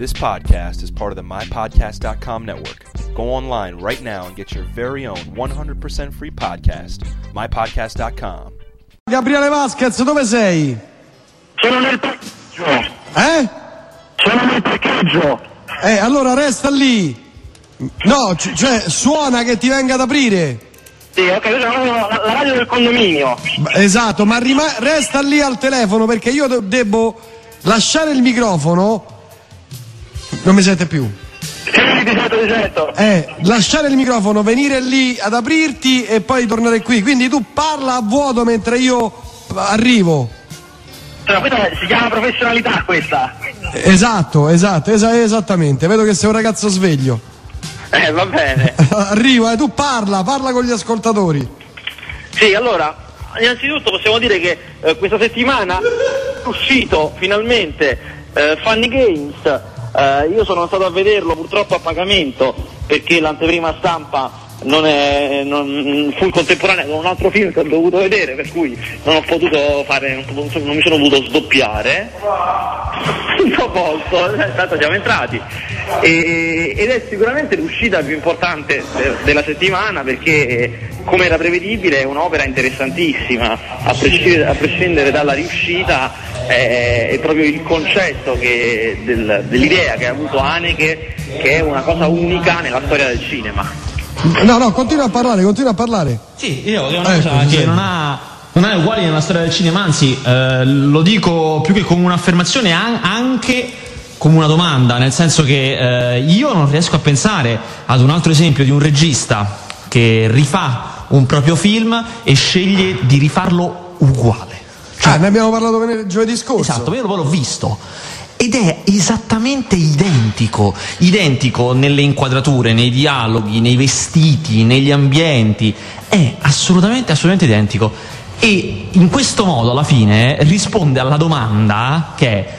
This podcast is part of the MyPodcast.com network. Go online right now and get your very own 100% free podcast, MyPodcast.com. Gabriele Vasquez, dove sei? Sono nel parcheggio. Eh? Sono nel parcheggio. Eh, allora resta lì. No, c- cioè, suona che ti venga ad aprire. Sì, ok, questa è la, la radio del condominio. Esatto, ma rima- resta lì al telefono perché io de- devo lasciare il microfono. Non mi sente più. Sì, ti sento, ti sento. Eh, lasciare il microfono, venire lì ad aprirti e poi tornare qui. Quindi tu parla a vuoto mentre io arrivo. Cioè, questa si chiama professionalità questa. Esatto, esatto, esa- esattamente. Vedo che sei un ragazzo sveglio. Eh, va bene. Arrivo, eh, tu parla, parla con gli ascoltatori. Sì, allora, innanzitutto possiamo dire che eh, questa settimana è uscito finalmente eh, Funny Games. Eh, io sono stato a vederlo purtroppo a pagamento perché l'anteprima stampa non, è, non fu contemporanea con un altro film che ho dovuto vedere, per cui non ho potuto fare, non, non mi sono potuto sdoppiare. Non posso, eh, tanto siamo entrati. E- ed è sicuramente l'uscita più importante de- della settimana perché eh, come era prevedibile è un'opera interessantissima, a prescindere, a prescindere dalla riuscita eh, è proprio il concetto che- del- dell'idea che ha avuto Haneke che è una cosa unica nella storia del cinema. No, no, continua a parlare, continua a parlare. Sì, io è una Ecco, cosa che non ha, non ha uguali nella storia del cinema, anzi eh, lo dico più che come un'affermazione an- anche come una domanda, nel senso che eh, io non riesco a pensare ad un altro esempio di un regista che rifà un proprio film e sceglie di rifarlo uguale. Ah, ne abbiamo parlato venerdì- giovedì scorso. Esatto, io poi l'ho visto. Ed è esattamente identico, identico nelle inquadrature, nei dialoghi, nei vestiti, negli ambienti, è assolutamente, assolutamente identico. E in questo modo alla fine risponde alla domanda che è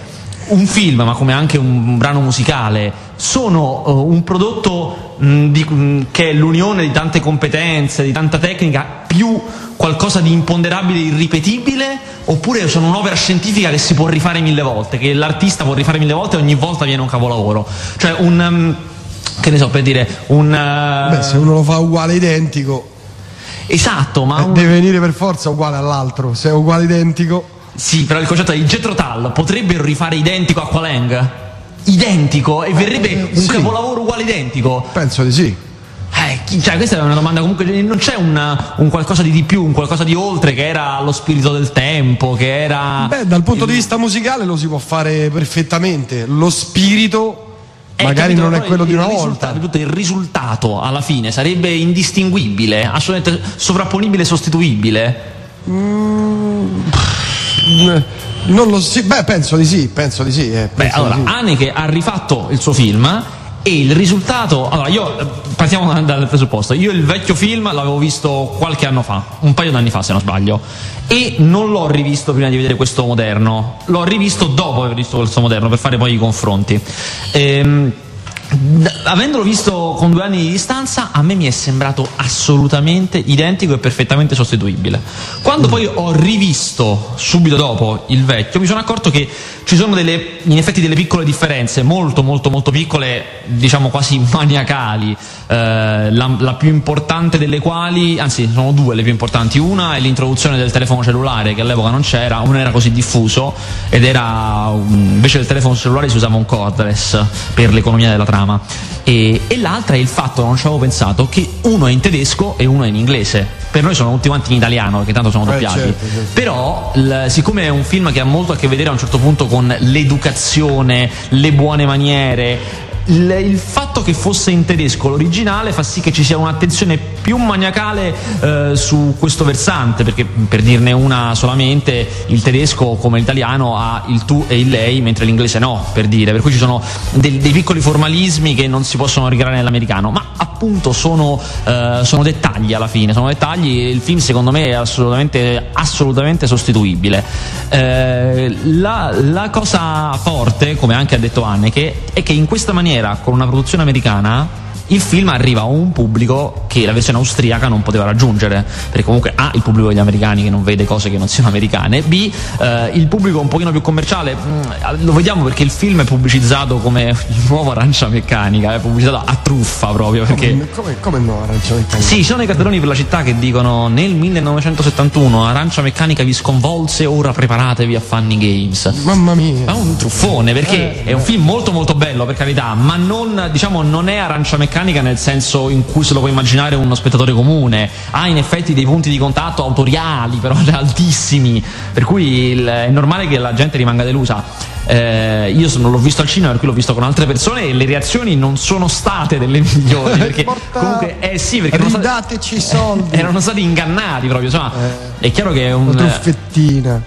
un film, ma come anche un brano musicale, sono eh, un prodotto mh, di- mh, che è l'unione di tante competenze, di tanta tecnica, più qualcosa di imponderabile e irripetibile, oppure sono un'opera scientifica che si può rifare mille volte, che l'artista può rifare mille volte e ogni volta viene un capolavoro. Cioè un... um, che ne so, per dire, un... uh, Beh, se uno lo fa uguale identico, Esatto, ma... eh, un- deve venire per forza uguale all'altro. Se è uguale identico. Sì, però il concetto è il Jethro Tull potrebbero rifare identico a Qualang? Identico? E verrebbe un sì. capolavoro uguale identico? Penso di sì. Eh, cioè, questa è una domanda comunque. Non c'è un, un qualcosa di di più, un qualcosa di oltre che era lo spirito del tempo, che era. Beh, dal punto di vista musicale lo si può fare perfettamente. Lo spirito Eh, magari capito, non è quello il- di una volta. tutto il risultato alla fine sarebbe indistinguibile, assolutamente sovrapponibile e sostituibile. Mm, Non lo sì, beh, penso di sì, penso di sì. eh, Beh, penso allora, di sì. Haneke ha rifatto il suo film e il risultato. Allora, io eh, partiamo dal- presupposto. Io il vecchio film l'avevo visto qualche anno fa, un paio d'anni fa se non sbaglio, e non l'ho rivisto prima di vedere questo moderno, l'ho rivisto dopo aver visto questo moderno per fare poi i confronti. Ehm, avendolo visto con due anni di distanza, a me mi è sembrato assolutamente identico e perfettamente sostituibile. Quando poi ho rivisto subito dopo il vecchio, mi sono accorto che ci sono delle, in effetti delle piccole differenze, molto molto molto piccole, diciamo quasi maniacali, eh, la, la più importante delle quali, anzi sono due le più importanti, una è l'introduzione del telefono cellulare che all'epoca non c'era, uno era così diffuso ed era, invece del telefono cellulare si usava un cordless per l'economia della trama e, e l'altra è il fatto, non ci avevo pensato, che uno è in tedesco e uno è in inglese. Per noi sono tutti quanti in italiano, perché tanto sono Eh, doppiati. certo, certo. Però, l- siccome è un film che ha molto a che vedere a un certo punto con l'educazione, le buone maniere, il, il fatto che fosse in tedesco l'originale fa sì che ci sia un'attenzione più maniacale eh, su questo versante, perché per dirne una solamente, il tedesco come l'italiano ha il tu e il lei, mentre l'inglese no, per dire. Per cui ci sono del- dei piccoli formalismi che non si possono ricreare nell'americano, ma appunto sono, eh, sono dettagli alla fine, sono dettagli e il film secondo me è assolutamente, assolutamente sostituibile. Eh, la, la cosa forte, come anche ha detto Anneke, è che in questa maniera, con una produzione americana, il film arriva a un pubblico che la versione austriaca non poteva raggiungere, perché comunque A, il pubblico degli americani che non vede cose che non siano americane, B, eh, il pubblico un pochino più commerciale, mm, lo vediamo perché il film è pubblicizzato come il nuovo arancia meccanica, è pubblicizzato a truffa proprio. Perché... Come, come, come no, arancia meccanica? Sì, ci sono i cartelloni per la città che dicono nel 1971 arancia meccanica vi sconvolse, ora preparatevi a Funny Games. Mamma mia. Ma un truffone perché Eh, è un film molto molto bello per carità, ma non, diciamo, non è arancia meccanica nel senso in cui se lo può immaginare uno spettatore comune. Ha in effetti dei punti di contatto autoriali, però altissimi, per cui il- è normale che la gente rimanga delusa. Eh, io non l'ho visto al cinema, per cui l'ho visto con altre persone e le reazioni non sono state delle migliori. Perché Porta- comunque, eh sì, perché erano stati, Ridateci soldi. erano stati ingannati proprio. Insomma, è chiaro che è un. Una truffettina.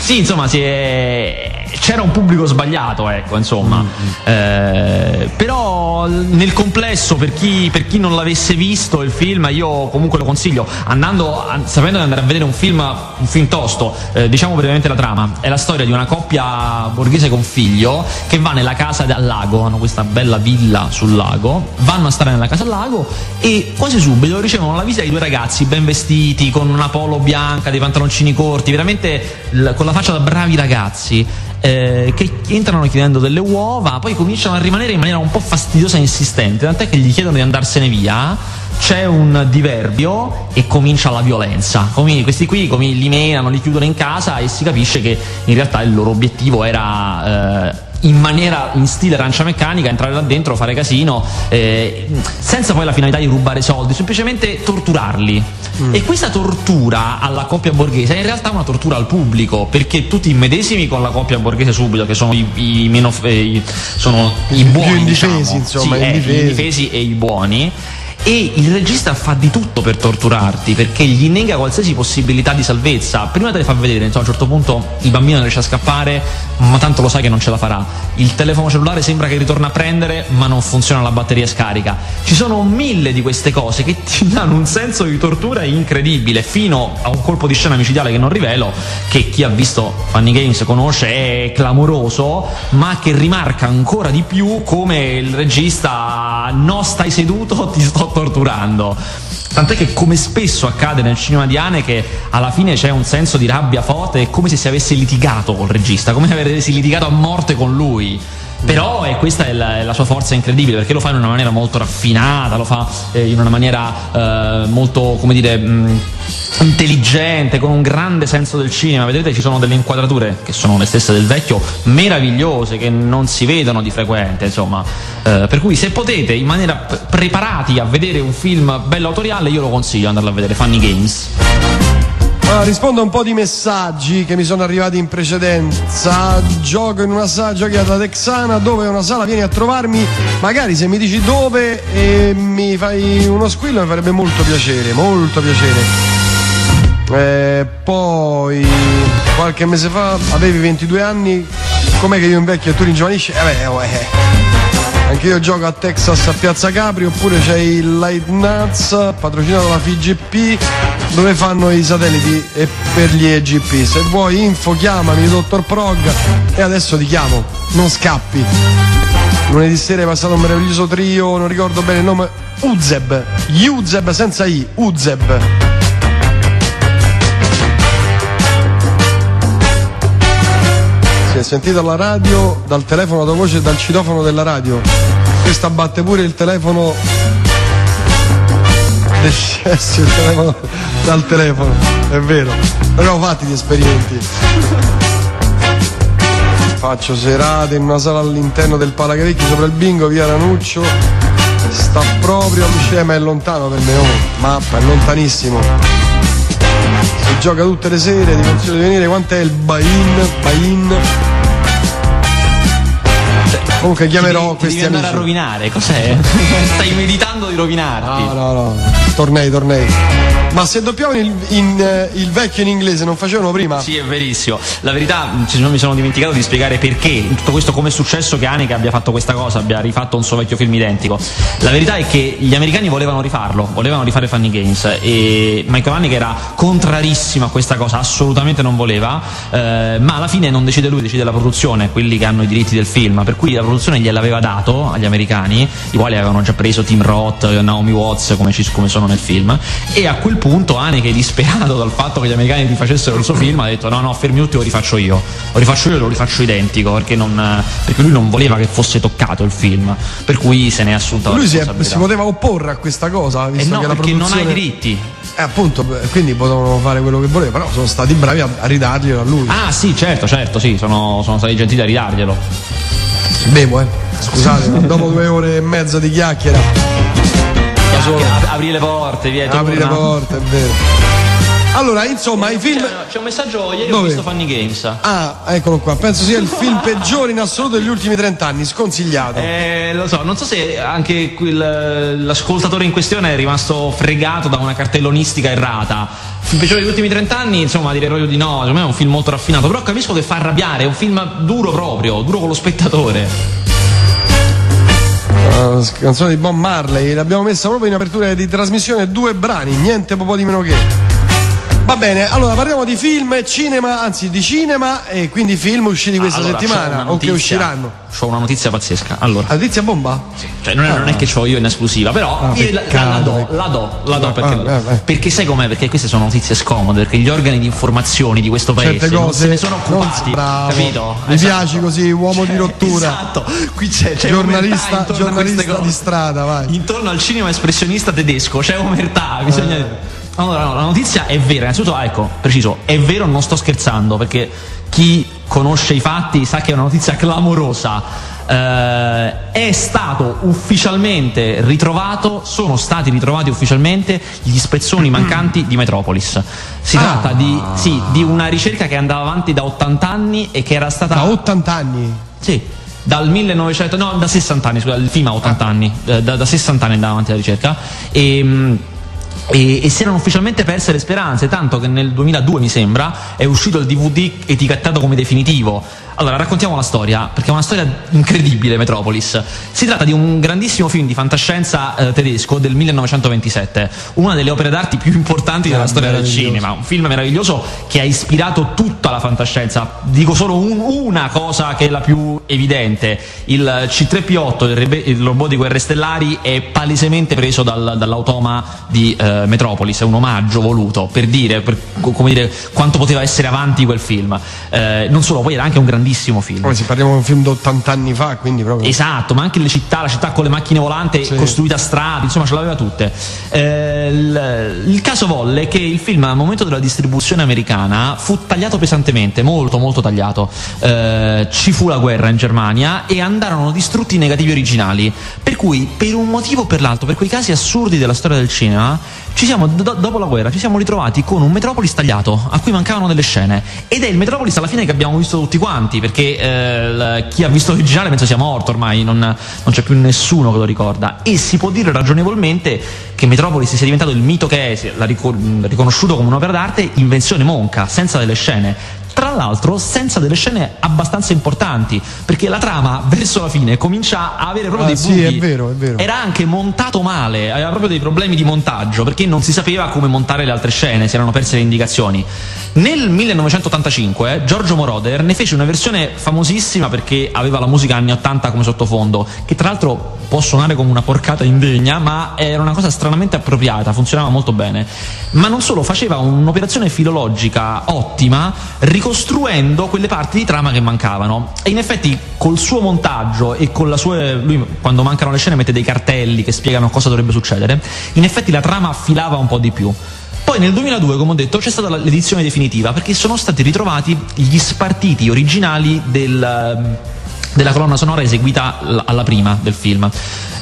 sì, insomma, si è- c'era un pubblico sbagliato, ecco, insomma. Eh, però nel complesso, per chi, per chi non l'avesse visto il film, io comunque lo consiglio. Andando, a- sapendo di andare a vedere un film, un film tosto, eh, diciamo brevemente la trama. È la storia di una coppia borghese con figlio che va nella casa al lago, hanno questa bella villa sul lago, vanno a stare nella casa al lago e quasi subito ricevono la visita di due ragazzi ben vestiti, con una polo bianca, dei pantaloncini corti, veramente l- con la faccia da bravi ragazzi. Eh, che entrano chiedendo delle uova, poi cominciano a rimanere in maniera un po' fastidiosa e insistente, tant'è che gli chiedono di andarsene via. C'è un diverbio e comincia la violenza. Comi- questi qui comi- li menano, li chiudono in casa e si capisce che in realtà il loro obiettivo era eh, in maniera in stile arancia meccanica entrare là dentro, fare casino, eh, senza poi la finalità di rubare soldi, semplicemente torturarli. E questa tortura alla coppia borghese è in realtà una tortura al pubblico, perché tutti immedesimi con la coppia borghese subito, che sono i, i meno eh, i- sono i buoni, più indifesi, diciamo. insomma, Sì, eh, indifesi. gli indifesi e i buoni. E il regista fa di tutto per torturarti perché gli nega qualsiasi possibilità di salvezza. Prima te le fa vedere, insomma, a un certo punto il bambino riesce a scappare, ma tanto lo sai che non ce la farà. Il telefono cellulare sembra che ritorna a prendere, ma non funziona, la batteria scarica. Ci sono mille di queste cose che ti danno un senso di tortura incredibile, fino a un colpo di scena micidiale che non rivelo, che chi ha visto Funny Games conosce, è clamoroso, ma che rimarca ancora di più come il regista no stai seduto, ti sto torturando. Tant'è che come spesso accade nel cinema di Haneke, alla fine c'è un senso di rabbia forte, è come se si avesse litigato col regista, come se avessi litigato a morte con lui. Però e questa è la, è la sua forza incredibile perché lo fa in una maniera molto raffinata, lo fa eh, in una maniera eh, molto, come dire, mh, intelligente, con un grande senso del cinema. Vedete, ci sono delle inquadrature che sono le stesse del vecchio, meravigliose, che non si vedono di frequente, insomma. Eh, per cui se potete, in maniera p- preparati a vedere un film bello autoriale, io lo consiglio andarlo a vedere, Funny Games. Ah, rispondo a un po' di messaggi che mi sono arrivati in precedenza. Gioco in una sala giocata texana dove è una sala, vieni a trovarmi. Magari se mi dici dove e mi fai uno squillo mi farebbe molto piacere, molto piacere. Eh, poi qualche mese fa avevi 22 anni, com'è che io invecchio e tu ringiovanisci? Eh beh, oh, eh. Anche io gioco a Texas a Piazza Capri oppure c'è il Light Nuts patrocinato dalla FIGP dove fanno i satelliti e per gli EGP. Se vuoi info chiamami dottor Prog e adesso ti chiamo, non scappi. Lunedì sera è passato un meraviglioso trio, non ricordo bene il nome, Uzeb, Uzeb senza I, Uzeb. Si è sentito alla radio, dal telefono tua voce e dal citofono della radio. Questa batte pure il telefono CS, il telefono dal telefono, è vero. Abbiamo fatti di esperimenti. Faccio serate in una sala all'interno del Palacavecchio sopra il bingo, via Ranuccio. Sta proprio a ma è lontano per me, oh, mappa, è lontanissimo. Si gioca tutte le sere, ti consiglio di venire, quant'è il buy-in? Buy-in? Comunque chiamerò Ti devi- ti questi devi andare amici. a rovinare, cos'è? Stai meditando di rovinarti. No, no, no. Tornei, tornei. Ma se doppiavano il, in, eh, il vecchio in inglese non facevano prima? Sì, è verissimo. La verità, mi sono dimenticato di spiegare perché tutto questo come è successo che Haneke abbia fatto questa cosa, abbia rifatto un suo vecchio film identico. La verità è che gli americani volevano rifarlo, volevano rifare Funny Games e Michael Haneke era contrarissimo a questa cosa, assolutamente non voleva, eh, ma alla fine non decide lui, decide la produzione, quelli che hanno i diritti del film, per cui la produzione gliel'aveva dato agli americani, i quali avevano già preso Tim Roth, Naomi Watts come, come sono nel film, e a quel punto Haneke, disperato dal fatto che gli americani rifacessero il suo film, ha detto no no fermi tutti, lo rifaccio io, lo rifaccio io e lo rifaccio identico, perché, non, perché, lui non voleva che fosse toccato il film, per cui se ne è assunta lui la Lui si, si, poteva opporre a questa cosa, visto eh no, che la perché produzione... non ha i diritti. Eh, appunto, quindi potevano fare quello che volevano, però sono stati bravi a, a ridarglielo a lui. Ah sì, certo, certo, sì, sono, sono stati gentili a ridarglielo. Bevo, eh. Scusate, dopo due ore e mezza di chiacchiera. Chiacchiera, apri le porte, via. Apri le porte, è vero. Allora, insomma, i film. C'è un messaggio, ieri Dove? ho visto Funny Games. Ah, eccolo qua. Penso sia il film peggiore in assoluto degli ultimi 30 anni, sconsigliato. Eh, lo so, non so se anche quel, l'ascoltatore in questione è rimasto fregato da una cartellonistica errata. Il film peggiore degli ultimi 30 anni, insomma, direi proprio di no. Secondo me è un film molto raffinato. Però capisco che fa arrabbiare, è un film duro proprio, duro con lo spettatore. Canzone di Bob Marley, l'abbiamo messa proprio in apertura di trasmissione, due brani, niente po' di meno che. Va bene, allora parliamo di film e cinema, anzi di cinema e quindi film usciti questa allora, settimana o che usciranno. Ho una notizia pazzesca. Allora, La notizia bomba? Sì. Cioè, non, è, ah. non è che ho io in esclusiva, però ah, io la, la, do, la do, la do perché, ah, eh, eh. perché, sai com'è? Perché queste sono notizie scomode, perché gli organi di informazioni di questo paese Certe cose non se ne sono occupati. Bravo. Capito? Mi esatto. piaci così, uomo cioè, di rottura. Esatto, qui c'è, c'è giornalista, giornalista di strada, vai. Intorno al cinema espressionista tedesco c'è omertà, bisogna. Eh. Allora, no, la notizia è vera, innanzitutto, ecco, preciso, è vero, non sto scherzando, perché chi conosce i fatti sa che è una notizia clamorosa. Eh, è stato ufficialmente ritrovato, sono stati ritrovati ufficialmente gli spezzoni mancanti di Metropolis. Si ah. tratta di, sì, di una ricerca che andava avanti da 80 anni e che era stata. Da 80 anni? Sì dal 1900, no, da 60 anni, scusa, il film ha 80 ah. anni, da, da, 60 anni andava avanti la ricerca. E, e, e, si erano ufficialmente perse le speranze, tanto che nel 2002 mi sembra è uscito il DVD etichettato come definitivo. Allora, raccontiamo la storia, perché è una storia incredibile, Metropolis. Si tratta di un grandissimo film di fantascienza eh, tedesco del 1927, una delle opere d'arte più importanti della storia del cinema. Un film meraviglioso che ha ispirato tutta la fantascienza. Dico solo un, una cosa che è la più evidente: il C3P8, il, rebe- il robot di guerre stellari, è palesemente preso dal, dall'automa di eh, Metropolis. È un omaggio voluto per dire, per, come dire quanto poteva essere avanti quel film. Eh, non solo, poi era anche un grandissimo film. Poi se parliamo di un film di 80 anni fa, quindi proprio. Esatto, ma anche le città, la città con le macchine volanti sì. costruita a strade, insomma ce l'aveva tutte. Eh, il, il, caso volle che il film al momento della distribuzione americana fu tagliato pesantemente, molto molto tagliato. Eh, ci fu la guerra in Germania e andarono distrutti i negativi originali. Per cui, per un motivo o per l'altro, per quei casi assurdi della storia del cinema, ci siamo, do, dopo la guerra, ci siamo ritrovati con un Metropolis tagliato, a cui mancavano delle scene. Ed è il Metropolis alla fine che abbiamo visto tutti quanti, perché eh, chi ha visto l'originale penso sia morto ormai, non, non, c'è più nessuno che lo ricorda. E si può dire ragionevolmente che Metropolis sia diventato il mito che è, l'ha riconosciuto come un'opera d'arte, invenzione monca, senza delle scene tra l'altro senza delle scene abbastanza importanti, perché la trama verso la fine comincia a avere proprio ah, dei sì, buchi. è vero, è vero. Era anche montato male, aveva proprio dei problemi di montaggio, perché non si sapeva come montare le altre scene, si erano perse le indicazioni. Nel 1985 Giorgio Moroder ne fece una versione famosissima perché aveva la musica anni 80 come sottofondo, che tra l'altro può suonare come una porcata indegna, ma era una cosa stranamente appropriata, funzionava molto bene. Ma non solo, faceva un'operazione filologica ottima, ricostruendo quelle parti di trama che mancavano. E in effetti col suo montaggio e con la sua. lui quando mancano le scene mette dei cartelli che spiegano cosa dovrebbe succedere. In effetti la trama affilava un po' di più. Poi nel 2002, come ho detto, c'è stata l'edizione definitiva perché sono stati ritrovati gli spartiti originali del, della colonna sonora eseguita alla prima del film.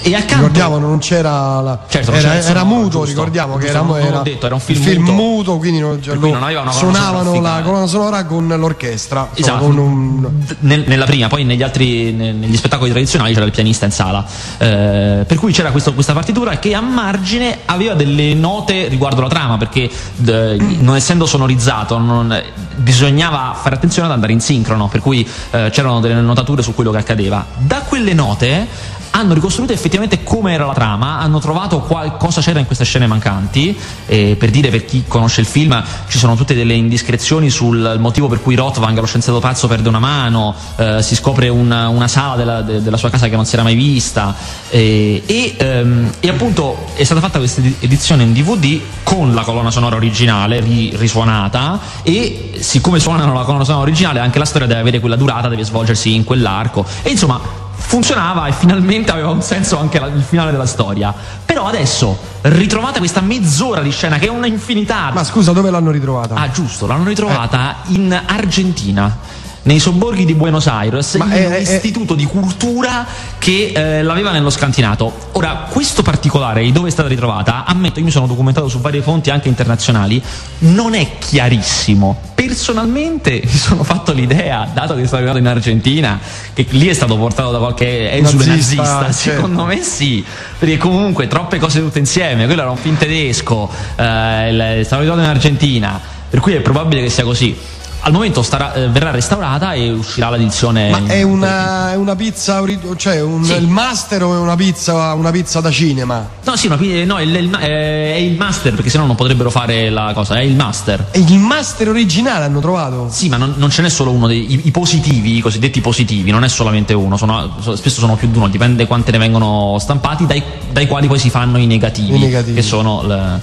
E accanto... Ricordiamo, non c'era la... certo, era, era, era muto, giusto, ricordiamo giusto, che era, non, era, detto, era un film, film muto, muto, quindi non, cioè, non aveva suonavano la colonna sonora con l'orchestra. Esatto. Con un... Nel, nella prima, poi negli altri, negli spettacoli tradizionali c'era il pianista in sala. Eh, per cui c'era questo, questa partitura che a margine aveva delle note riguardo la trama, perché eh, non essendo sonorizzato non, bisognava fare attenzione ad andare in sincrono, per cui eh, c'erano delle notature su quello che accadeva. Da quelle note hanno ricostruito effettivamente come era la trama, hanno trovato qual- cosa c'era in queste scene mancanti. E per dire, per chi conosce il film, ci sono tutte delle indiscrezioni sul motivo per cui Rothwang, lo scienziato pazzo, perde una mano, eh, si scopre una, una sala della, de- della, sua casa che non si era mai vista. E, e, ehm, e, appunto è stata fatta questa edizione in DVD con la colonna sonora originale ri- risuonata. E siccome suonano la colonna sonora originale, anche la storia deve avere quella durata, deve svolgersi in quell'arco. E insomma funzionava e finalmente aveva un senso anche la, il finale della storia. Però adesso, ritrovata questa mezz'ora di scena che è una infinità. Ma scusa, dove l'hanno ritrovata? Ah, giusto, l'hanno ritrovata eh. in Argentina nei sobborghi di Buenos Aires Ma in è, un è, istituto è... di cultura che eh, l'aveva nello scantinato. Ora, questo particolare di dove è stata ritrovata, ammetto, io mi sono documentato su varie fonti anche internazionali, non è chiarissimo. Personalmente mi sono fatto l'idea, dato che è stato arrivato in Argentina, che lì è stato portato da qualche esule nazista, nazista. Certo. secondo me sì, perché comunque troppe cose tutte insieme, quello era un film tedesco, eh, è stato arrivato in Argentina, per cui è probabile che sia così al momento starà, eh, verrà restaurata e uscirà l'edizione. Ma è una, è una pizza, cioè un, sì. il master o è una pizza, una pizza da cinema? No, sì, una, no, è, il, è il master perché sennò non potrebbero fare la cosa, è il master. E il master originale hanno trovato? Sì, ma non, non ce n'è solo uno, dei, i, i, positivi, i cosiddetti positivi, non è solamente uno, sono, spesso sono più di uno, dipende quante ne vengono stampati, dai, dai quali poi si fanno i negativi, I negativi. che sono... Le,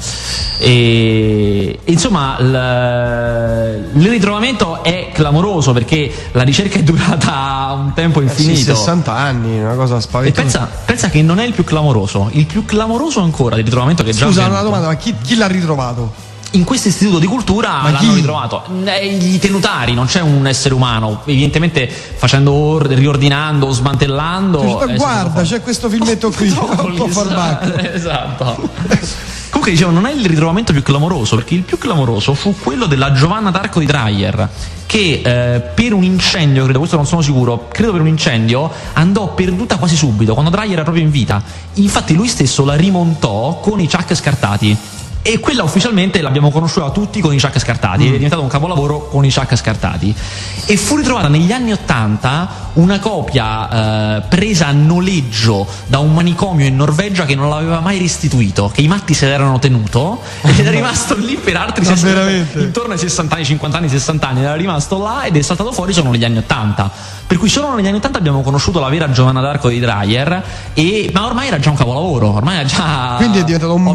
e, insomma, il, il ritrovamento momento è clamoroso perché la ricerca è durata un tempo infinito. Eh sì, 60 anni, una cosa spaventosa. E pensa, pensa, che non è il più clamoroso. Il più clamoroso ancora del ritrovamento che Scusa, già. Scusa, una domanda, ma chi, chi l'ha ritrovato? in questo istituto di cultura Ma l'hanno chi? ritrovato i tenutari non c'è un essere umano evidentemente facendo or- riordinando smantellando cioè, guarda c'è questo filmetto qui un po' esatto Comunque dicevo, non è il ritrovamento più clamoroso, perché il più clamoroso fu quello della Giovanna d'Arco di Dreyer, che eh, per un incendio, credo, questo non sono sicuro, credo per un incendio, andò perduta quasi subito, quando Dreyer era proprio in vita. Infatti lui stesso la rimontò con i chuck scartati e quella ufficialmente l'abbiamo conosciuta tutti con i Chuck scartati, mm. è diventato un capolavoro con i Chuck scartati. E fu ritrovata negli anni Ottanta una copia eh, presa a noleggio da un manicomio in Norvegia che non l'aveva mai restituito, che i matti se l'erano tenuto ed è rimasto lì per altri 60 intorno ai 60 anni, 50 anni, 60 anni, era rimasto là ed è saltato fuori solo negli anni Ottanta. Per cui solo negli anni Ottanta abbiamo conosciuto la vera Giovanna d'Arco di Dreyer, e, ma ormai era già un capolavoro, ormai era già... Quindi è diventato un. Un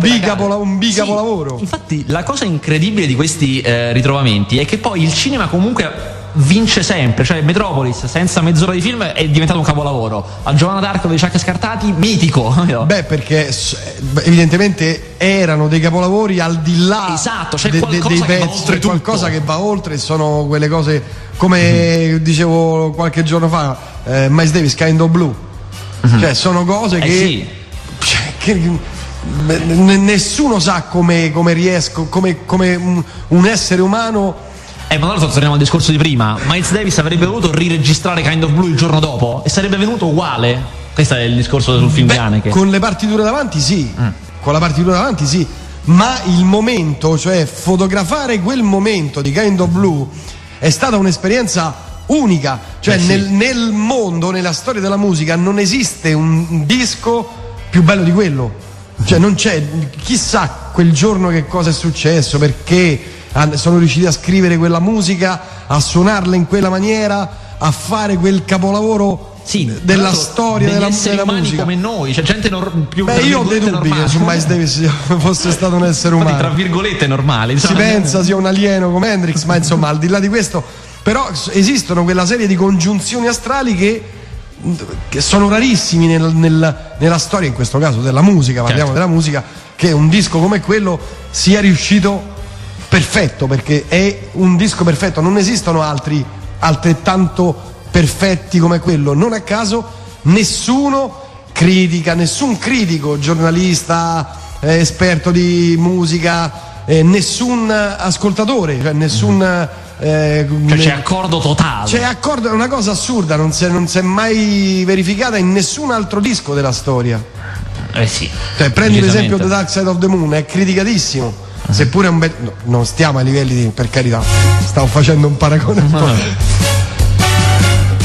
bicapolavoro. Sì, lavoro. Infatti, la cosa incredibile di questi eh, ritrovamenti è che poi il cinema comunque vince sempre, cioè Metropolis senza mezz'ora di film è diventato un capolavoro. A Giovanna d'Arco dei Ciacchi Scartati, mitico. Beh, perché evidentemente erano dei capolavori al di là esatto, c'è de, de, dei pezzi, c'è qualcosa che va oltre, sono quelle cose come mm-hmm. dicevo qualche giorno fa, eh, Miles Davis, Kind of Blue. Mm-hmm. Cioè, sono cose eh che, sì. cioè, che nessuno sa come, come riesco, come, come un, un, essere umano. Eh, ma allora torniamo al discorso di prima. Miles Davis avrebbe voluto riregistrare Kind of Blue il giorno dopo e sarebbe venuto uguale. Questo è il discorso sul film Beh, di Haneke. Con le partiture davanti, sì. Mm. Con la partitura davanti, sì. Ma il momento, cioè fotografare quel momento di Kind of Blue è stata un'esperienza unica. Cioè, eh sì. nel, nel mondo, nella storia della musica, non esiste un disco più bello di quello cioè non c'è, chissà quel giorno che cosa è successo, perché sono riusciti a scrivere quella musica, a suonarla in quella maniera, a fare quel capolavoro sì, della storia della, della musica come noi, cioè gente nor- più Beh, io ho dei dubbi normale. che su Miles Davis fosse stato un essere umano. Infatti, tra virgolette normale. Si pensa sia un alieno come Hendrix, ma insomma, al di là di questo, però esistono quella serie di congiunzioni astrali che che sono rarissimi nel, nel, nella storia, in questo caso della musica, parliamo certo. della musica, che un disco come quello sia riuscito perfetto, perché è un disco perfetto, non esistono altri altrettanto perfetti come quello, non a caso nessuno critica, nessun critico, giornalista, eh, esperto di musica, eh, nessun ascoltatore, cioè nessun... Mm eh, cioè c'è accordo totale. C'è accordo, è una cosa assurda, non si, è, non si è mai verificata in nessun altro disco della storia. Eh sì. Cioè, prendi l'esempio The Dark Side of the Moon, è criticatissimo. Uh-huh. Seppure è un bel. No, non stiamo ai livelli di. per carità, stavo facendo un paragone. Un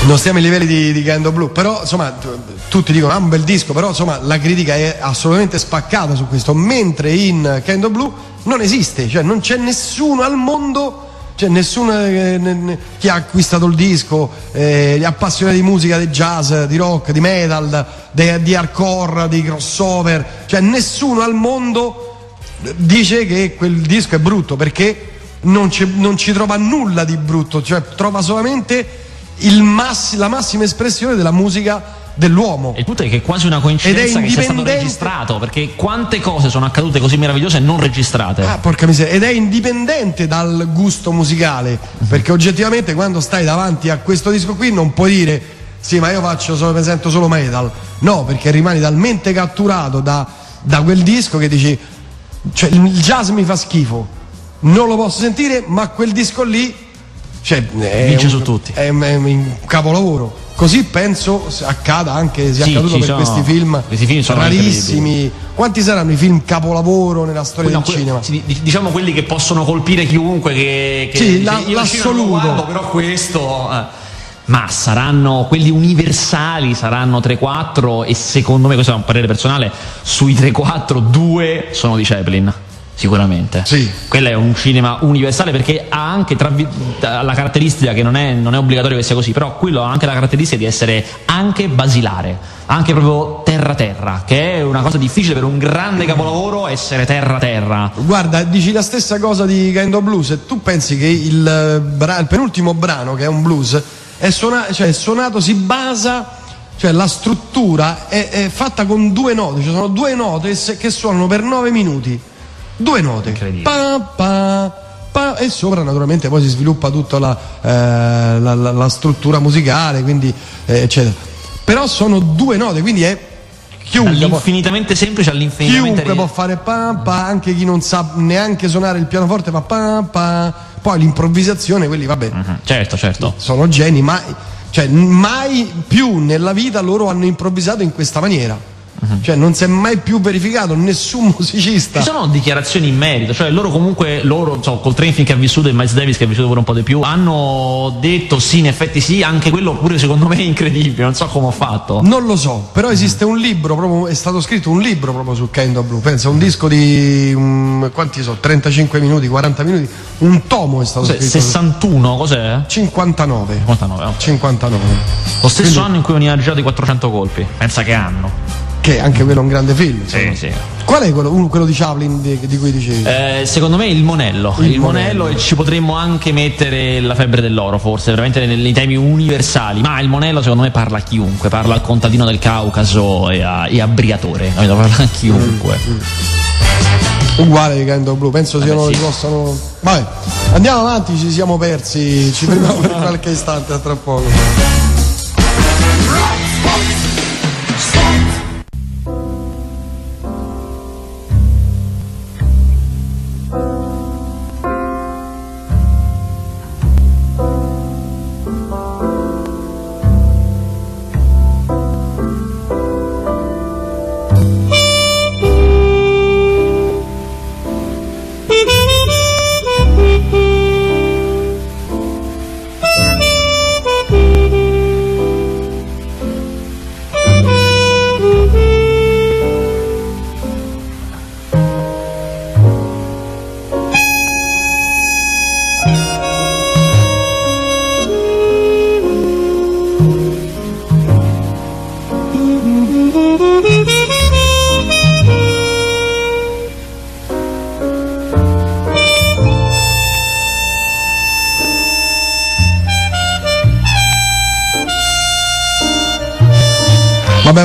Non stiamo ai livelli di, di Kendo Blue, però insomma tutti dicono ah un bel disco, però insomma la critica è assolutamente spaccata su questo, mentre in Kendo Blue non esiste, cioè non c'è nessuno al mondo cioè nessuno eh, ne- chi ha acquistato il disco, eh, gli appassionati di musica, di jazz, di rock, di metal, de- di hardcore, di crossover, cioè nessuno al mondo dice che quel disco è brutto perché non ci, non ci trova nulla di brutto, cioè trova solamente massi- la massima espressione della musica dell'uomo. E il punto è che è quasi una coincidenza che sia stato registrato, perché quante cose sono accadute così meravigliose e non registrate. Ah, porca miseria, ed è indipendente dal gusto musicale, perché oggettivamente quando stai davanti a questo disco qui non puoi dire sì, ma io faccio solo, mi sento solo metal. No, perché rimani talmente catturato da, da quel disco che dici cioè, il jazz mi fa schifo, non lo posso sentire, ma quel disco lì cioè, è Vince un- su tutti. È, è un capolavoro. Così penso accada anche, sia Sì, accaduto per questi film, questi film sono rarissimi. Quanti saranno i film capolavoro nella storia No, del que- cinema? sì, di- diciamo quelli che possono colpire chiunque che, che Sì, la- l'assoluto. guardo, però questo eh. ma saranno quelli universali saranno 3-4 e secondo me questo è un parere personale sui 3-4 due sono di Chaplin sicuramente Sì. quello è un cinema universale perché ha anche vi- la caratteristica che non è, non è obbligatorio che sia così però quello ha anche la caratteristica di essere anche basilare anche proprio terra terra che è una cosa difficile per un grande capolavoro essere terra terra Guarda, dici la stessa cosa di Kind of Blues e tu pensi che il, eh, bra- il penultimo brano, che è un blues, è, suona- cioè, è suonato, si basa, cioè la struttura è, è fatta con due note, ci sono due note che suonano per nove minuti. Due note. Pa, pa, pa, e sopra naturalmente poi si sviluppa tutta la, eh, la- la- la struttura musicale, quindi eh, eccetera. Però sono due note, quindi è chiunque può- dall'infinitamente semplice all'infinitamente Chiunque può fare pa pa, anche chi non sa neanche suonare il pianoforte fa pa pa. Poi l'improvvisazione, quelli vabbè, Mhm, certo certo sono geni, ma cioè, mai più nella vita loro hanno improvvisato in questa maniera. Cioè non si è mai più verificato nessun musicista. Ci sono dichiarazioni in merito, cioè loro comunque, loro, insomma, col Trainfin che ha vissuto e Miles Davis che ha vissuto pure un po' di più, hanno detto sì, in effetti sì, anche quello pure secondo me è incredibile, non so come ho fatto. Non lo so, però esiste un libro, proprio, è stato scritto un libro proprio su Kind of Blue, pensa, un disco di mm, quanti so, 35 minuti, 40 minuti, un tomo è stato Cos'è, scritto. 61, cos'è? 59. 59, oh. 59. Lo stesso anno in cui veniva girato i 400 colpi, pensa che anno. Che anche quello è un grande film. Sì, sì. Qual è quello, quello di Chaplin di, di cui dicevi? Eh, secondo me il monello, il, Il monello, monello. e ci potremmo anche mettere la febbre dell'oro, forse, veramente nei, nei temi universali, ma il monello secondo me parla a chiunque, parla al contadino del Caucaso e a, e a Briatore, capito? parla a chiunque. Uguale di Kind of Blue, penso siano sì. possano. Vabbè, andiamo avanti, ci siamo persi, ci fermiamo per qualche istante, a tra poco.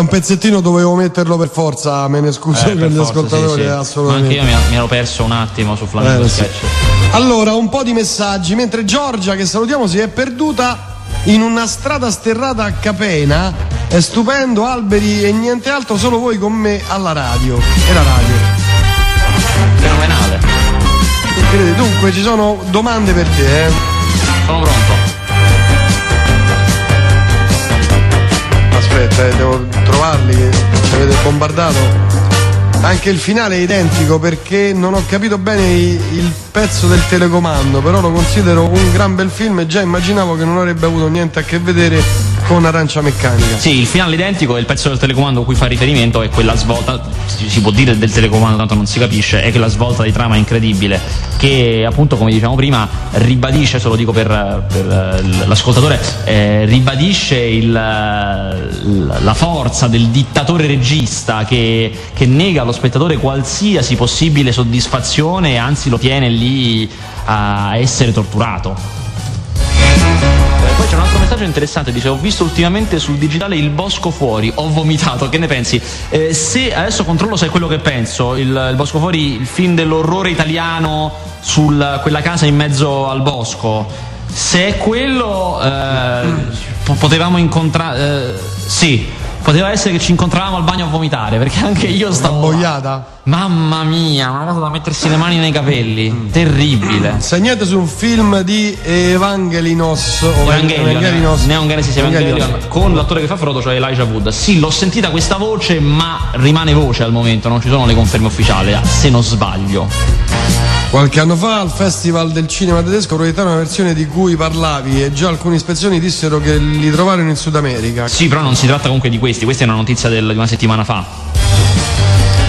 Un pezzettino dovevo metterlo per forza, me ne scuso Eh, per gli forza, ascoltatori, sì, sì. Ma assolutamente. anche io mi, mi ero perso un attimo su Flamengo Eh, sì. Allora, un po' di messaggi, mentre Giorgia, che salutiamo, si è perduta in una strada sterrata a Capena. È stupendo, alberi e niente altro, solo voi con me alla radio. E la radio. Fenomenale. Dunque, ci sono domande per te, eh. Sono pronto. Aspetta, eh, devo trovarli che ci avete bombardato. Anche il finale è identico perché non ho capito bene il pezzo del telecomando, però lo considero un gran bel film e già immaginavo che non avrebbe avuto niente a che vedere con arancia meccanica. Sì, il finale identico e il pezzo del telecomando a cui fa riferimento è quella svolta, si, può dire del telecomando, tanto non si capisce, è quella svolta di trama incredibile che appunto come dicevamo prima ribadisce, se lo dico per, per eh, l'ascoltatore, eh, ribadisce il, la forza del dittatore regista che, che nega allo spettatore qualsiasi possibile soddisfazione e anzi lo tiene lì a essere torturato. Poi c'è un altro messaggio interessante, dice ho visto ultimamente sul digitale il bosco fuori, ho vomitato, che ne pensi? Eh, se adesso controllo se è quello che penso, il, il bosco fuori, il film dell'orrore italiano su quella casa in mezzo al bosco, se è quello eh, potevamo incontrare... Eh, sì, poteva essere che ci incontravamo al bagno a vomitare, perché anche io stavo. Boiata? Mamma mia, una cosa da mettersi le mani nei capelli. Mm. Terribile. Segnate su un film di Evangelinos Evangelion, Evangelinos. Neon Genesis Evangelion, Evangelion con l'attore che fa Frodo, cioè Elijah Wood. Sì, l'ho sentita questa voce, ma rimane voce al momento, non ci sono le conferme ufficiali, se non sbaglio. Qualche anno fa al Festival del Cinema Tedesco proiettarono una versione di cui parlavi e già alcune ispezioni dissero che li trovarono in Sud America. Sì, però non si tratta comunque di questi, questa è una notizia del, di una settimana fa.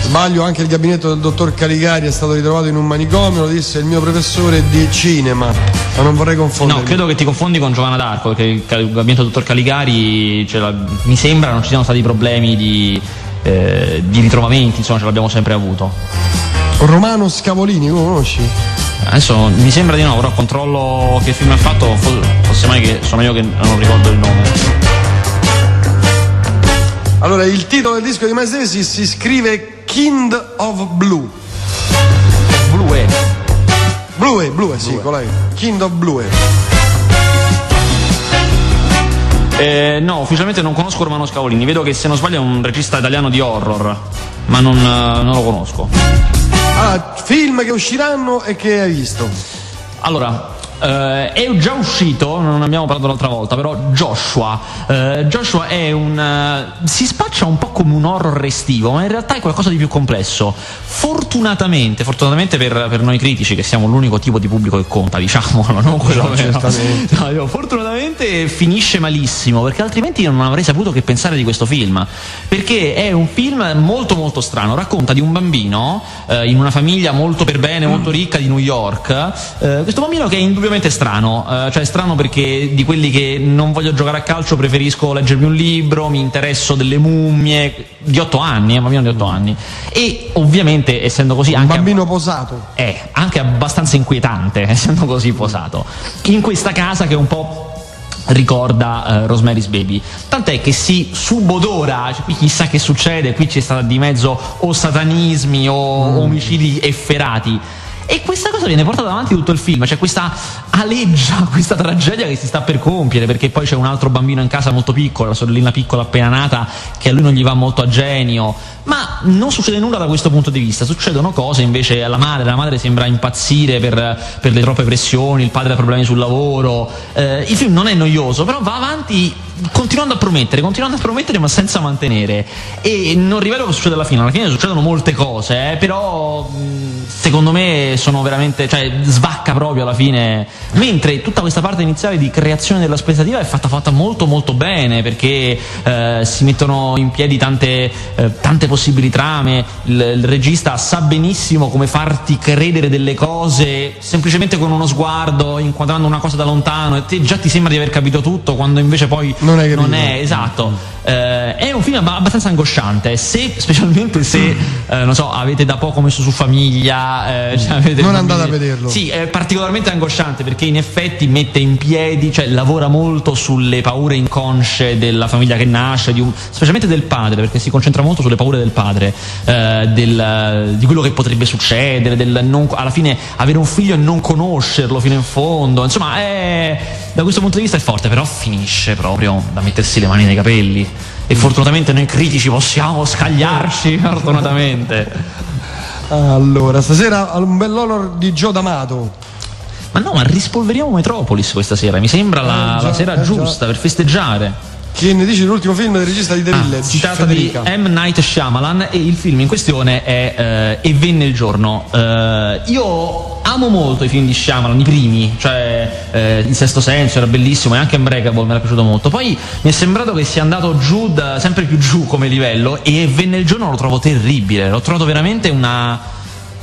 Sbaglio, anche il gabinetto del dottor Caligari è stato ritrovato in un manicomio, lo disse il mio professore di cinema, ma non vorrei confondere. No, credo che ti confondi con Giovanna d'Arco, perché il gabinetto del dottor Caligari, cioè, mi sembra non ci siano stati problemi di, eh, di ritrovamenti, insomma ce l'abbiamo sempre avuto. Romano Scavolini, conosci? Adesso mi sembra di no, però controllo che film ha fatto, forse mai che sono io che non ricordo il nome. Allora, il titolo del disco di Miles Davis si scrive Kind of Blue. Blue. Blue, Blue, sì, con lei. Kind of Blue. Eh, no, ufficialmente non conosco Romano Scavolini, vedo che se non sbaglio è un regista italiano di horror, ma non, non lo conosco. Allora, film che usciranno e che hai visto? Allora, Uh, è già uscito, non abbiamo parlato l'altra volta, però Joshua. Uh, Joshua è un. Uh, si spaccia un po' come un horror restivo, ma in realtà è qualcosa di più complesso. Fortunatamente, fortunatamente per, per noi critici, che siamo l'unico tipo di pubblico che conta, diciamolo, non quello no, certamente. No, fortunatamente finisce malissimo, perché altrimenti non avrei saputo che pensare di questo film. Perché è un film molto molto strano. Racconta di un bambino in una famiglia molto per bene, molto ricca di New York. questo bambino che è indubbiamente strano, eh, cioè strano perché di quelli che non voglio giocare a calcio preferisco leggermi un libro, mi interesso delle mummie, di otto anni, eh, bambino di otto anni. E ovviamente essendo così... Un bambino ab- posato. È anche abbastanza inquietante essendo così posato. In questa casa che è un po' ricorda uh, Rosemary's Baby. Tant'è che si subodora, cioè, qui chissà che succede, qui c'è stata di mezzo o satanismi o mm. omicidi efferati. E questa cosa viene portata avanti tutto il film, c'è questa aleggia, questa tragedia che si sta per compiere, perché poi c'è un altro bambino in casa molto piccolo, la sorellina piccola appena nata, che a lui non gli va molto a genio, ma non succede nulla da questo punto di vista, succedono cose invece alla madre, la madre sembra impazzire per, per le troppe pressioni, il padre ha problemi sul lavoro, eh, il film non è noioso, però va avanti continuando a promettere, continuando a promettere ma senza mantenere. E non rivelo cosa succede alla fine, alla fine succedono molte cose, eh, però secondo me sono veramente, cioè svacca proprio alla fine, mentre tutta questa parte iniziale di creazione dell'aspettativa è fatta, fatta molto molto bene perché eh, si mettono in piedi tante, eh, tante possibili trame, il, il regista sa benissimo come farti credere delle cose semplicemente con uno sguardo, inquadrando una cosa da lontano e te già ti sembra di aver capito tutto quando invece poi non è, non è esatto. Eh, è un film abbastanza angosciante, se, specialmente se eh, non so, avete da poco messo su famiglia. Eh, cioè non andate a vederlo. Sì, è particolarmente angosciante perché in effetti mette in piedi, cioè lavora molto sulle paure inconsce della famiglia che nasce, un, specialmente del padre, perché si concentra molto sulle paure del padre, eh, del, di quello che potrebbe succedere, del non, alla fine avere un figlio e non conoscerlo fino in fondo. Insomma, è, da questo punto di vista è forte, però finisce proprio da mettersi le mani nei capelli e fortunatamente noi critici possiamo scagliarci, fortunatamente. Allora, stasera un bell'honor di Gio D'Amato. Ma no, ma rispolveriamo Metropolis questa sera, mi sembra la, eh, già, la sera eh, giusta già. per festeggiare. Che ne dici dell'ultimo film del regista di The Ah, Village? si tratta Federica? di M. Night Shyamalan e il film in questione è eh, E venne il giorno. Eh, io amo molto i film di Shyamalan, i primi, cioè eh, Il Sesto Senso era bellissimo e anche Unbreakable mi era piaciuto molto. Poi mi è sembrato che sia andato giù, da- sempre più giù come livello e E venne il giorno lo trovo terribile, l'ho trovato veramente una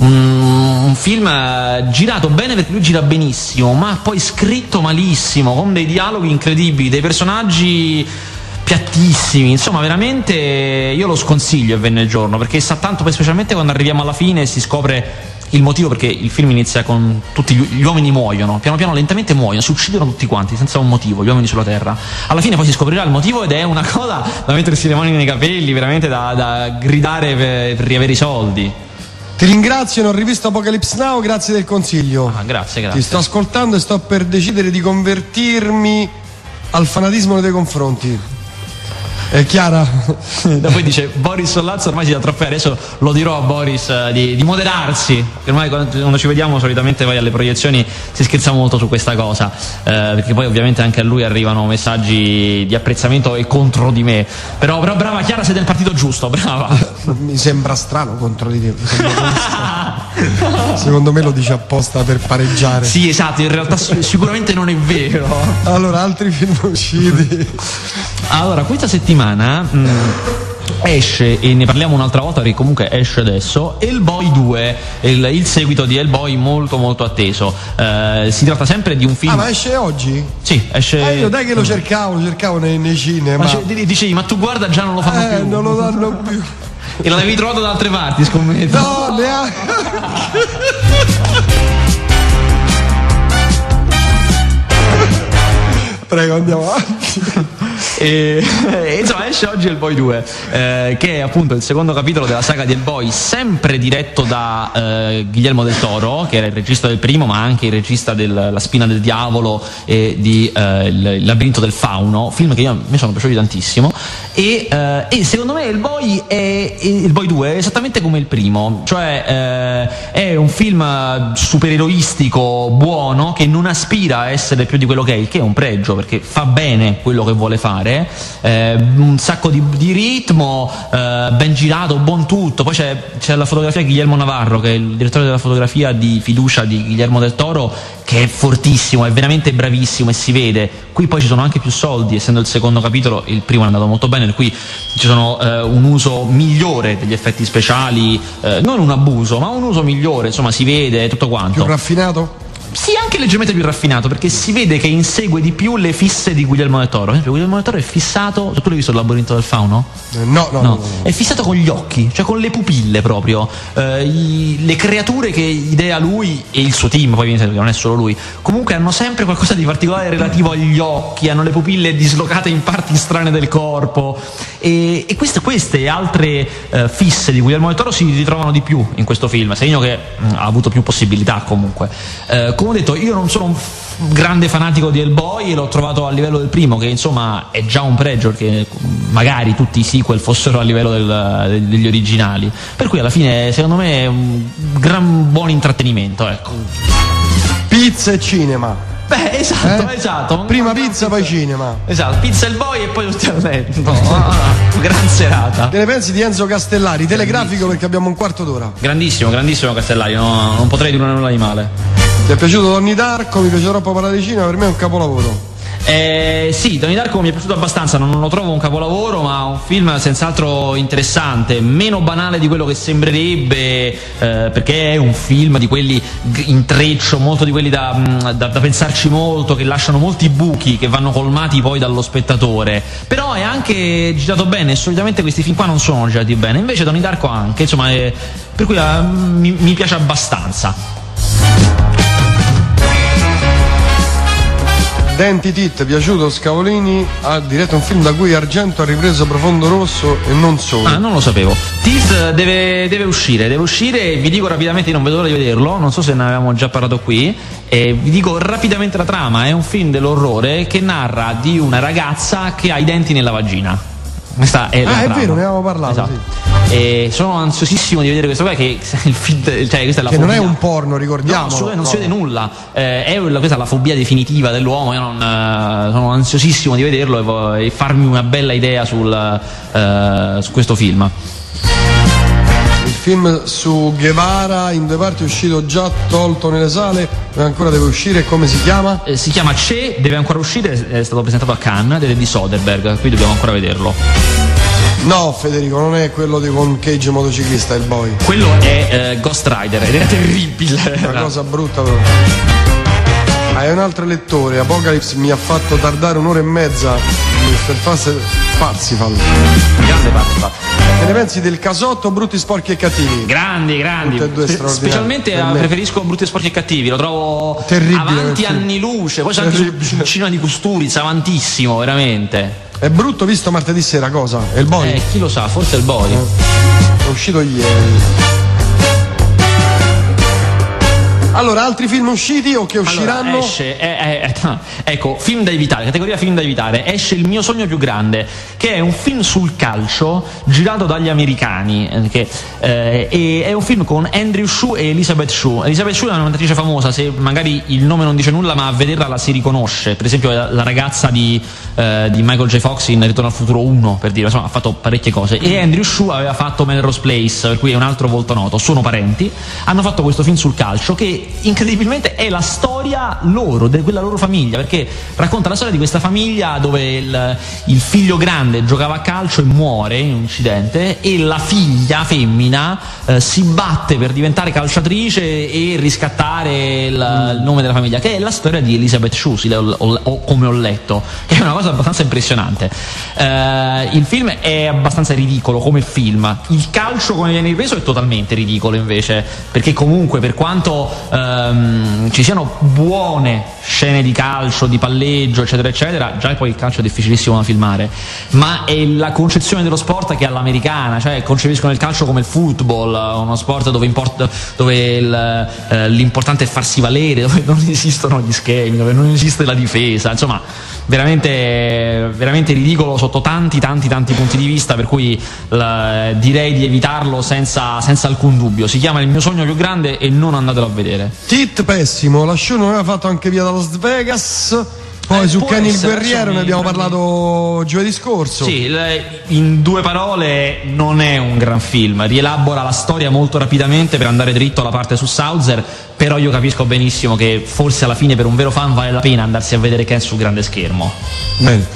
un, film eh, girato bene perché lui gira benissimo, ma poi scritto malissimo, con dei dialoghi incredibili, dei personaggi piattissimi, insomma veramente io lo sconsiglio e venne il giorno perché sa tanto, specialmente quando arriviamo alla fine si scopre il motivo perché il film inizia con tutti gli, gli uomini muoiono, piano piano lentamente muoiono, si uccidono tutti quanti senza un motivo, gli uomini sulla terra. Alla fine poi si scoprirà il motivo ed è una cosa da mettersi le mani nei capelli, veramente da, da gridare per, per riavere i soldi. Ti ringrazio, non ho rivisto Apocalypse Now, grazie del consiglio. Ah, grazie, Ti grazie. sto ascoltando e sto per decidere di convertirmi al fanatismo nei tuoi confronti. È Chiara? Poi dice Boris Sollazzo ormai si dà troppo adesso lo dirò a Boris eh, di, di moderarsi ormai quando, ci vediamo solitamente poi alle proiezioni si scherza molto su questa cosa eh, perché poi ovviamente anche a lui arrivano messaggi di apprezzamento e contro di me però, però brava Chiara sei del partito giusto brava Mi sembra strano contro di te. Secondo me lo dice apposta per pareggiare. sì esatto in realtà si- sicuramente non è vero Allora, altri film usciti. Allora, questa settimana mh, esce, e ne parliamo un'altra volta perché comunque esce adesso, Hellboy 2, il, il seguito di Hellboy molto molto atteso. Eh, si tratta sempre di un film... Ah, ma esce oggi? Sì, esce... Eh, io dai che lo cercavo, lo cercavo nei, nei cinema. Ma dicevi, ma tu guarda già non lo fanno Eh, più. non lo danno più. E l'avevi trovato da altre parti, scommetto. No, neanche. Prego, andiamo avanti. E, e insomma esce oggi il Boy 2 eh, che è appunto il secondo capitolo della saga di Hellboy sempre diretto da eh, Guillermo del Toro che era il regista del primo ma anche il regista del La spina del diavolo e di eh, il, labirinto del fauno film che io, mi sono piaciuti tantissimo. E, eh, e secondo me il Boy, è, il Boy 2 è esattamente come il primo cioè eh, è un film supereroistico buono che non aspira a essere più di quello che è il che è un pregio perché fa bene quello che vuole fare eh, un sacco di, di ritmo eh, ben girato buon tutto. Poi c'è, c'è la fotografia di Guillermo Navarro che è il direttore della fotografia di fiducia di Guillermo del Toro che è fortissimo è veramente bravissimo e si vede. Qui poi ci sono anche più soldi essendo il secondo capitolo il primo è andato molto bene cui ci sono eh, un uso migliore degli effetti speciali eh, non un abuso ma un uso migliore insomma si vede tutto quanto. Più raffinato? Sì, anche leggermente più raffinato, perché si vede che insegue di più le fisse di Guglielmo del Toro. Per esempio, Guglielmo del Toro è fissato. Tu l'hai visto il labirinto del fauno? Eh, No, no, no. No, no, è fissato con gli occhi, cioè con le pupille proprio. Eh, i- le creature che idea lui e il suo team, poi perché non è solo lui, comunque hanno sempre qualcosa di particolare relativo agli occhi, hanno le pupille dislocate in parti strane del corpo. E, e queste, queste e altre eh, fisse di Guglielmo del Toro si ritrovano di più in questo film, segno che mh, ha avuto più possibilità comunque. Eh, come ho detto, io non sono un grande fanatico di Hellboy e l'ho trovato a livello del primo, che insomma è già un pregio perché magari tutti i sequel fossero a livello del- degli originali. Per cui alla fine secondo me è un gran buon intrattenimento, ecco. Pizza e cinema. Beh, esatto, Eh? esatto. Prima pizza, poi cinema. Esatto, pizza il boy e poi tutti al letto. Gran serata. Che ne pensi di Enzo Castellari? Telegrafico perché abbiamo un quarto d'ora. Grandissimo, grandissimo Castellari, no, non potrei dire nulla di male. Ti è piaciuto Donny Darko? Mi piace troppo parlare di cinema, per me è un capolavoro. Eh, sì, Donnie Darko mi è piaciuto abbastanza, non lo trovo un capolavoro, ma un film senz'altro interessante, meno banale di quello che sembrerebbe, eh, perché è un film di quelli intreccio, molto di quelli da, mh, da- da pensarci molto, che lasciano molti buchi che vanno colmati poi dallo spettatore. Però è anche girato bene, solitamente questi film qua non sono girati bene, invece Donnie Darko anche, insomma, è- per cui eh, mi, mi piace abbastanza. Denti Tit, piaciuto Scavolini ha diretto un film da cui Argento ha ripreso Profondo Rosso e non solo. Ah, non lo sapevo. Tilt deve, deve uscire, deve uscire, vi dico rapidamente, non vedo l'ora di vederlo, non so se ne avevamo già parlato qui, e vi dico rapidamente la trama, è un film dell'orrore che narra di una ragazza che ha i denti nella vagina. Questa è la Ah, è trama. vero, ne avevamo parlato, Esatto. E sono ansiosissimo di vedere questo qua che il film, cioè questa è la Che non è fobia. un porno, No, ricordiamo. assolutamente non si vede nulla. Eh, è la- questa è la fobia definitiva dell'uomo. Io non, eh, sono ansiosissimo di vederlo e, e farmi una bella idea sul, eh, su questo film. Il film su Guevara in due parti è uscito già tolto nelle sale, ma ancora deve uscire. Come si chiama? Eh, si chiama Ce, deve ancora uscire, è stato presentato a Cannes ed è di Soderbergh, qui dobbiamo ancora vederlo. No, Federico, non è quello di con Cage motociclista, il boy. Quello è eh, Ghost Rider ed è terribile. Una cosa brutta però. Hai un altro lettore, Apocalypse mi ha fatto tardare un'ora e mezza. Mr. Fast Parsifal. Grande Parsifal. Che ne pensi del casotto, brutti, sporchi e cattivi? Grandi, grandi. Tutte e due straordinari. Specialmente Per eh, me. preferisco Brutti Sporchi e Cattivi, lo trovo Terribile avanti film. anni luce. Poi c'è anche Terribile. sul cinema di Kusturica, avantissimo, veramente. È brutto visto martedì sera, cosa? È il boy? Eh, chi lo sa, forse è il boy. È uscito ieri. Allora, altri film usciti o che usciranno? Allora, esce, eh, eh, eh, ecco, film da evitare, categoria film da evitare, esce Il mio sogno più grande, che è un film sul calcio girato dagli americani, eh, che, eh, è un film con Andrew Shue e Elizabeth Shue. Elizabeth Shue è una nuotatrice famosa, se magari il nome non dice nulla, ma a vederla la si riconosce, per esempio la, la ragazza di, eh, di Michael J. Fox in Ritorno al futuro 1, per dire, insomma, ha fatto parecchie cose. E Andrew Shue aveva fatto Melrose Place, per cui è un altro volto noto, sono parenti, hanno fatto questo film sul calcio che incredibilmente è la storia loro, di quella loro famiglia, perché racconta la storia di questa famiglia dove il, il figlio grande giocava a calcio e muore in un incidente e la figlia femmina eh, si batte per diventare calciatrice e riscattare il, il nome della famiglia, che è la storia di Elizabeth Shue, sì, o- o- o- come ho letto, che è una cosa abbastanza impressionante. Eh, il film è abbastanza ridicolo come film, il calcio come viene ripreso è totalmente ridicolo invece, perché comunque per quanto ehm, ci siano buone scene di calcio, di palleggio, eccetera, eccetera, già poi il calcio è difficilissimo da filmare, ma è la concezione dello sport che è all'americana, cioè concepiscono il calcio come il football, uno sport dove, import- dove il, eh, l'importante è farsi valere, dove non esistono gli schemi, dove non esiste la difesa, insomma, veramente, veramente ridicolo sotto tanti, tanti, tanti punti di vista, per cui la- direi di evitarlo senza, senza alcun dubbio. Si chiama Il mio sogno più grande e non andatelo a vedere. Tit pessimo, la show non aveva fatto anche via da Las Vegas. Poi Eh, su può Kenny il guerriero ne abbiamo grandi- parlato giovedì scorso. Sì, in due parole non è un gran film, rielabora la storia molto rapidamente per andare dritto alla parte su Sauzer, però io capisco benissimo che forse alla fine per un vero fan vale la pena andarsi a vedere Ken sul grande schermo. Bene.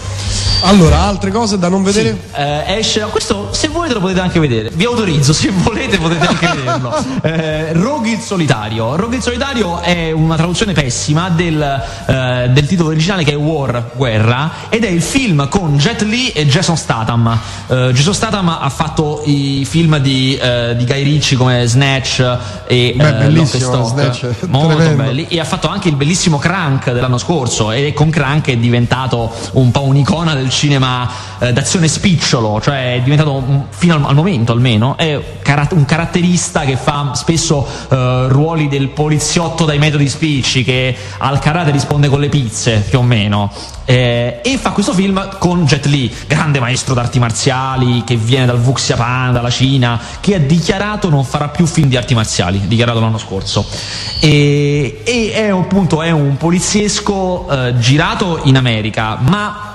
Allora, altre cose da non vedere? Eh, esce, questo se volete lo potete anche vedere, vi autorizzo, se volete potete anche vederlo. Eh, Rogue il solitario. Rogue il solitario è una traduzione pessima del, eh, del titolo originale che è War, guerra, ed è il film con Jet Li e Jason Statham. Eh, Jason Statham ha fatto i film di, eh, di Guy Ritchie come Snatch e Beh, eh, bellissimo. Snatch molto tremendo. belli e ha fatto anche il bellissimo Crank dell'anno scorso e con Crank è diventato un po' un'icona del cinema eh, d'azione spicciolo, cioè è diventato fino al, al momento almeno è un caratterista che fa spesso eh, ruoli del poliziotto dai metodi spicci che al karate risponde con le pizze più o meno Eh, e fa questo film con Jet Li, grande maestro d'arti marziali che viene dal Wuxiapan, dalla Cina, che ha dichiarato non farà più film di arti marziali, dichiarato l'anno scorso. E, e è appunto è un poliziesco eh, girato in America, ma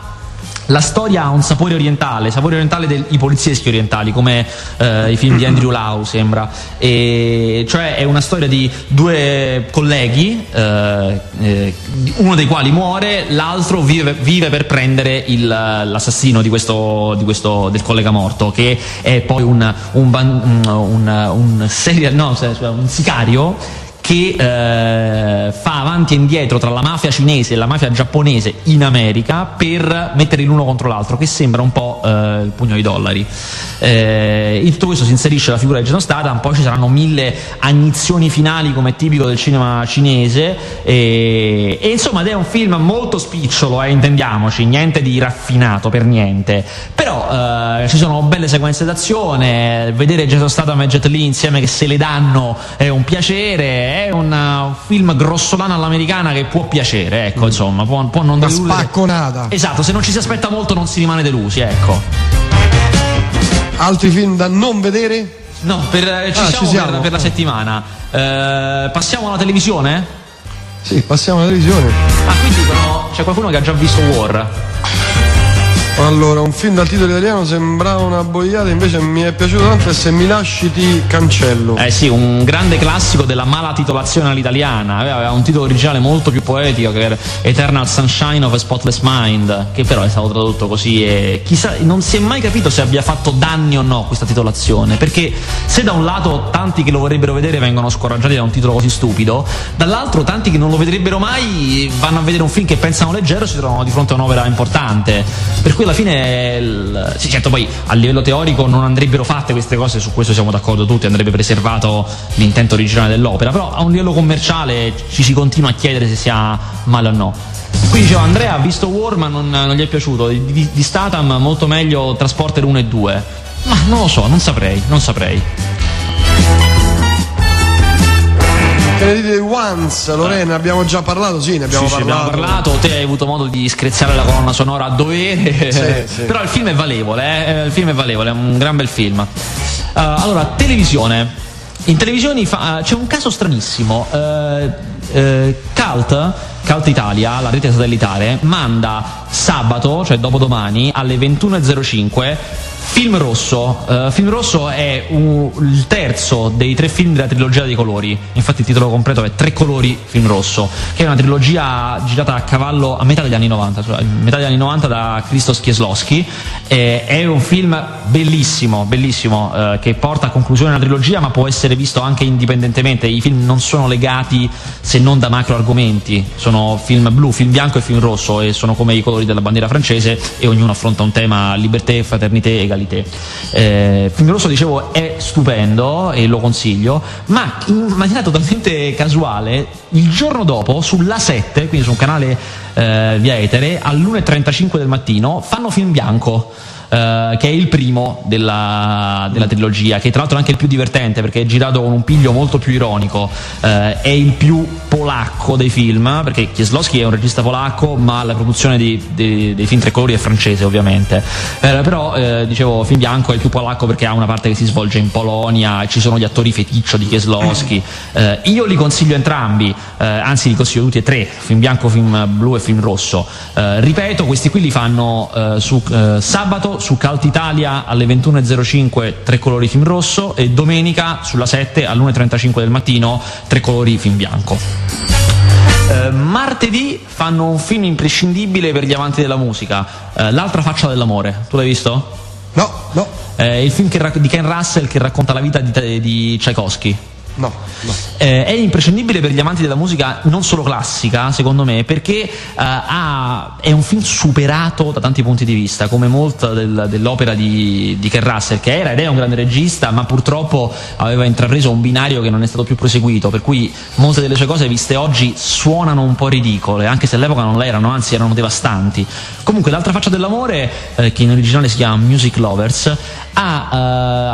la storia ha un sapore orientale, sapore orientale dei polizieschi orientali, come eh, i film di Andrew Lau sembra. E cioè è una storia di due colleghi, eh, eh, uno dei quali muore, l'altro vive, vive per prendere il- l'assassino di questo, di questo- del collega morto, che è poi un, un, un, un serial- no, scusa, un sicario che eh, fa avanti e indietro tra la mafia cinese e la mafia giapponese in America per mettere l'uno contro l'altro, che sembra un po' eh, il pugno di dollari. Eh, in tutto questo si inserisce la figura di Jason Statham, poi ci saranno mille agnizioni finali come è tipico del cinema cinese e, e insomma ed è un film molto spicciolo, eh, intendiamoci, niente di raffinato per niente, però eh, ci sono belle sequenze d'azione, vedere Jason Statham e Jet Li insieme che se le danno è un piacere, è un, uh, un film grossolano all'americana che può piacere, ecco, insomma, può, può non Una deludere. spacconata. Esatto, se non ci si aspetta molto non si rimane delusi, ecco. Altri film da non vedere? No, per, eh, ci, Ah, siamo ci siamo. Per, per la settimana. Eh, passiamo alla televisione? Sì, passiamo alla televisione. Ah, qui dicono c'è qualcuno che ha già visto War. Allora, un film dal titolo italiano sembrava una boiata, invece mi è piaciuto tanto e se mi lasci ti cancello. Eh sì, un grande classico della mala titolazione all'italiana. Aveva un titolo originale molto più poetico che era Eternal Sunshine of a Spotless Mind, che però è stato tradotto così e chissà, non si è mai capito se abbia fatto danni o no questa titolazione, perché se da un lato tanti che lo vorrebbero vedere vengono scoraggiati da un titolo così stupido, dall'altro tanti che non lo vedrebbero mai vanno a vedere un film che pensano leggero e si trovano di fronte a un'opera importante. Per cui alla fine, il- sì certo poi a livello teorico non andrebbero fatte queste cose, su questo siamo d'accordo tutti, andrebbe preservato l'intento originale dell'opera, però a un livello commerciale ci si continua a chiedere se sia male o no. Qui dicevo, Andrea ha visto War ma non, non gli è piaciuto, di, di- di Statham molto meglio Transporter 1 e 2. Ma non lo so, non saprei, non saprei. Che ne dite di Once, Lorena? Abbiamo già parlato? Sì, ne abbiamo Sì, sì, parlato. abbiamo parlato, te hai avuto modo di screziare la colonna sonora a dovere, Sì, sì. però il film è valevole, eh, il film è valevole, è un gran bel film. Uh, allora, televisione. In televisione fa- c'è un caso stranissimo. eh, eh, Cult, Cult Italia, la rete satellitare, manda sabato, cioè dopodomani, alle 21.05 Film Rosso. Eh, film Rosso è un- il terzo dei tre film della trilogia dei colori. Infatti il titolo completo è Tre colori Film Rosso, che è una trilogia girata a cavallo a metà degli anni 90, cioè metà degli anni 90 da Krzysztof Kieslowski. Eh, è un film bellissimo, bellissimo, eh, che porta a conclusione una trilogia, ma può essere visto anche indipendentemente. I film non sono legati se non da macro argomenti. Sono film blu, film bianco e film rosso e sono come i colori della bandiera francese e ognuno affronta un tema libertà, fraternità e egalità. Eh, film rosso, dicevo, è stupendo e lo consiglio, ma in maniera totalmente casuale, il giorno dopo, sulla 7, quindi su un canale eh, via etere, all'1.35 del mattino, fanno film bianco. Eh, che è il primo della, della trilogia, che tra l'altro è anche il più divertente perché è girato con un piglio molto più ironico, eh, è il più polacco dei film, perché Kieslowski è un regista polacco, ma la produzione di- di- dei film tre colori è francese ovviamente. Eh, però, eh, dicevo, film bianco è il più polacco perché ha una parte che si svolge in Polonia, ci sono gli attori feticcio di Kieslowski. Eh, io li consiglio entrambi, eh, anzi li consiglio tutti e tre, film bianco, film blu e film rosso. Ripeto, questi qui li fanno su eh, sabato su Cult Italia alle 21.05 tre colori film rosso e domenica sulla 7 all'1.35 del mattino tre colori film bianco. Eh, martedì fanno un film imprescindibile per gli amanti della musica, eh, L'altra faccia dell'amore. Tu l'hai visto? No, no, Eh, il film che di Ken Russell che racconta la vita di, di Tchaikovsky. No, no. Eh, è imprescindibile per gli amanti della musica non solo classica, secondo me, perché eh, ha- è un film superato da tanti punti di vista, come molta del- dell'opera di, di Ken Russell, che era ed è un grande regista, ma purtroppo aveva intrapreso un binario che non è stato più proseguito, per cui molte delle sue cose viste oggi suonano un po' ridicole, anche se all'epoca non l'erano, anzi erano devastanti. Comunque, l'altra faccia dell'amore, eh, che in originale si chiama Music Lovers, ha eh,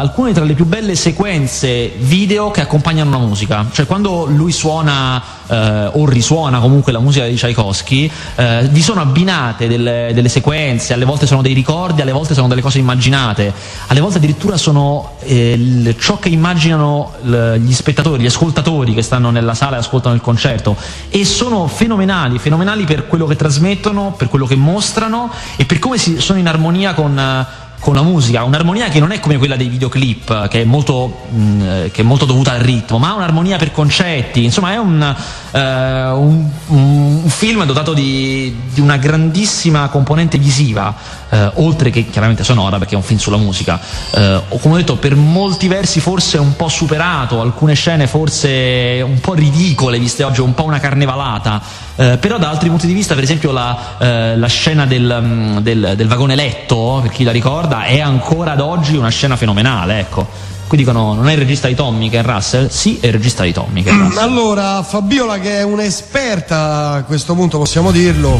alcune tra le più belle sequenze video che accompagnano una musica. Cioè, quando lui suona eh, o risuona comunque la musica di Tchaikovsky, eh, vi sono abbinate delle, delle sequenze, alle volte sono dei ricordi, alle volte sono delle cose immaginate, alle volte addirittura sono eh, il- ciò che immaginano l- gli spettatori, gli ascoltatori che stanno nella sala e ascoltano il concerto. E sono fenomenali, fenomenali per quello che trasmettono, per quello che mostrano e per come si, sono in armonia con. Con la musica, un'armonia che non è come quella dei videoclip, che è molto, mh, eh, che è molto dovuta al ritmo, ma ha un'armonia per concetti, insomma è un, un- un film dotato di, di una grandissima componente visiva, eh, oltre che chiaramente sonora, perché è un film sulla musica. Eh, come ho detto, per molti versi forse un po' superato, alcune scene forse un po' ridicole, viste oggi, un po' una carnevalata, eh, però da altri punti di vista, per esempio la, eh, la scena del, mm, del- del vagone letto, per chi la ricorda, è ancora ad oggi una scena fenomenale, ecco. Qui dicono, non è il regista di Tommy Ken Russell? Sì, è il regista di Tommy Ken Russell. Allora, Fabiola che è un'esperta a questo punto, possiamo dirlo,